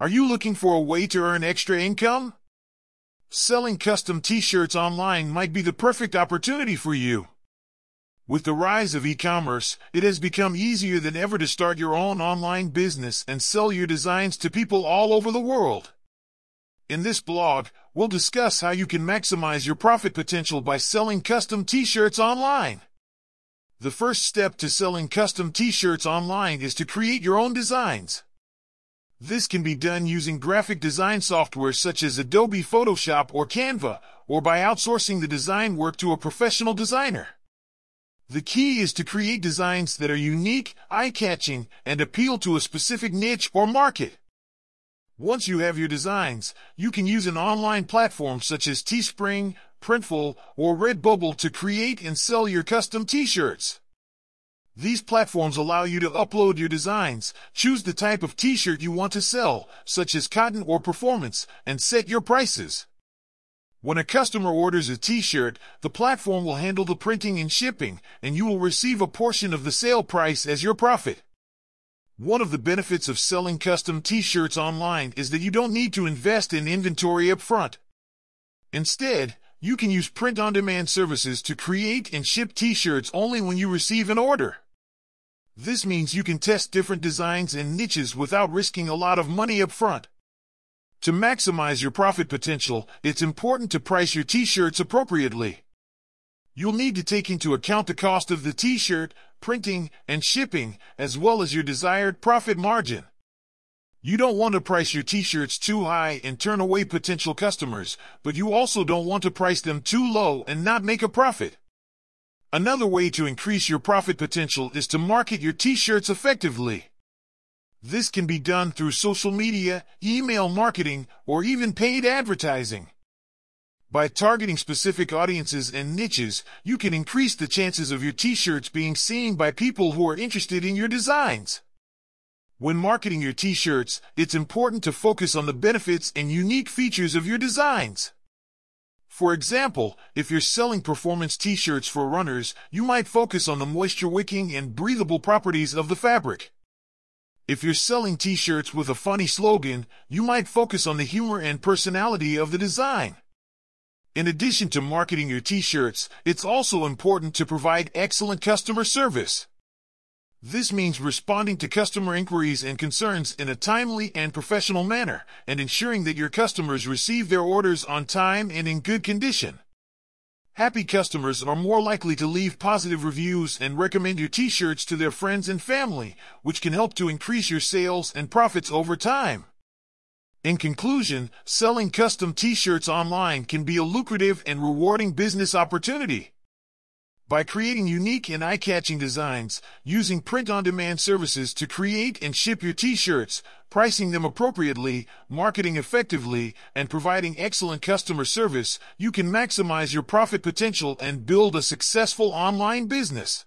Are you looking for a way to earn extra income? Selling custom t-shirts online might be the perfect opportunity for you. With the rise of e-commerce, it has become easier than ever to start your own online business and sell your designs to people all over the world. In this blog, we'll discuss how you can maximize your profit potential by selling custom t-shirts online. The first step to selling custom t-shirts online is to create your own designs. This can be done using graphic design software such as Adobe Photoshop or Canva, or by outsourcing the design work to a professional designer. The key is to create designs that are unique, eye-catching, and appeal to a specific niche or market. Once you have your designs, you can use an online platform such as Teespring, Printful, or Redbubble to create and sell your custom t-shirts. These platforms allow you to upload your designs, choose the type of t-shirt you want to sell, such as cotton or performance, and set your prices. When a customer orders a t-shirt, the platform will handle the printing and shipping, and you will receive a portion of the sale price as your profit. One of the benefits of selling custom t-shirts online is that you don't need to invest in inventory up front. Instead, you can use print-on-demand services to create and ship t-shirts only when you receive an order. This means you can test different designs and niches without risking a lot of money up front. To maximize your profit potential, it's important to price your t-shirts appropriately. You'll need to take into account the cost of the t-shirt, printing, and shipping, as well as your desired profit margin. You don't want to price your t-shirts too high and turn away potential customers, but you also don't want to price them too low and not make a profit. Another way to increase your profit potential is to market your t-shirts effectively. This can be done through social media, email marketing, or even paid advertising. By targeting specific audiences and niches, you can increase the chances of your t-shirts being seen by people who are interested in your designs. When marketing your t-shirts, it's important to focus on the benefits and unique features of your designs. For example, if you're selling performance t-shirts for runners, you might focus on the moisture-wicking and breathable properties of the fabric. If you're selling t-shirts with a funny slogan, you might focus on the humor and personality of the design. In addition to marketing your t-shirts, it's also important to provide excellent customer service. This means responding to customer inquiries and concerns in a timely and professional manner, and ensuring that your customers receive their orders on time and in good condition. Happy customers are more likely to leave positive reviews and recommend your t-shirts to their friends and family, which can help to increase your sales and profits over time. In conclusion, selling custom t-shirts online can be a lucrative and rewarding business opportunity. By creating unique and eye-catching designs, using print-on-demand services to create and ship your t-shirts, pricing them appropriately, marketing effectively, and providing excellent customer service, you can maximize your profit potential and build a successful online business.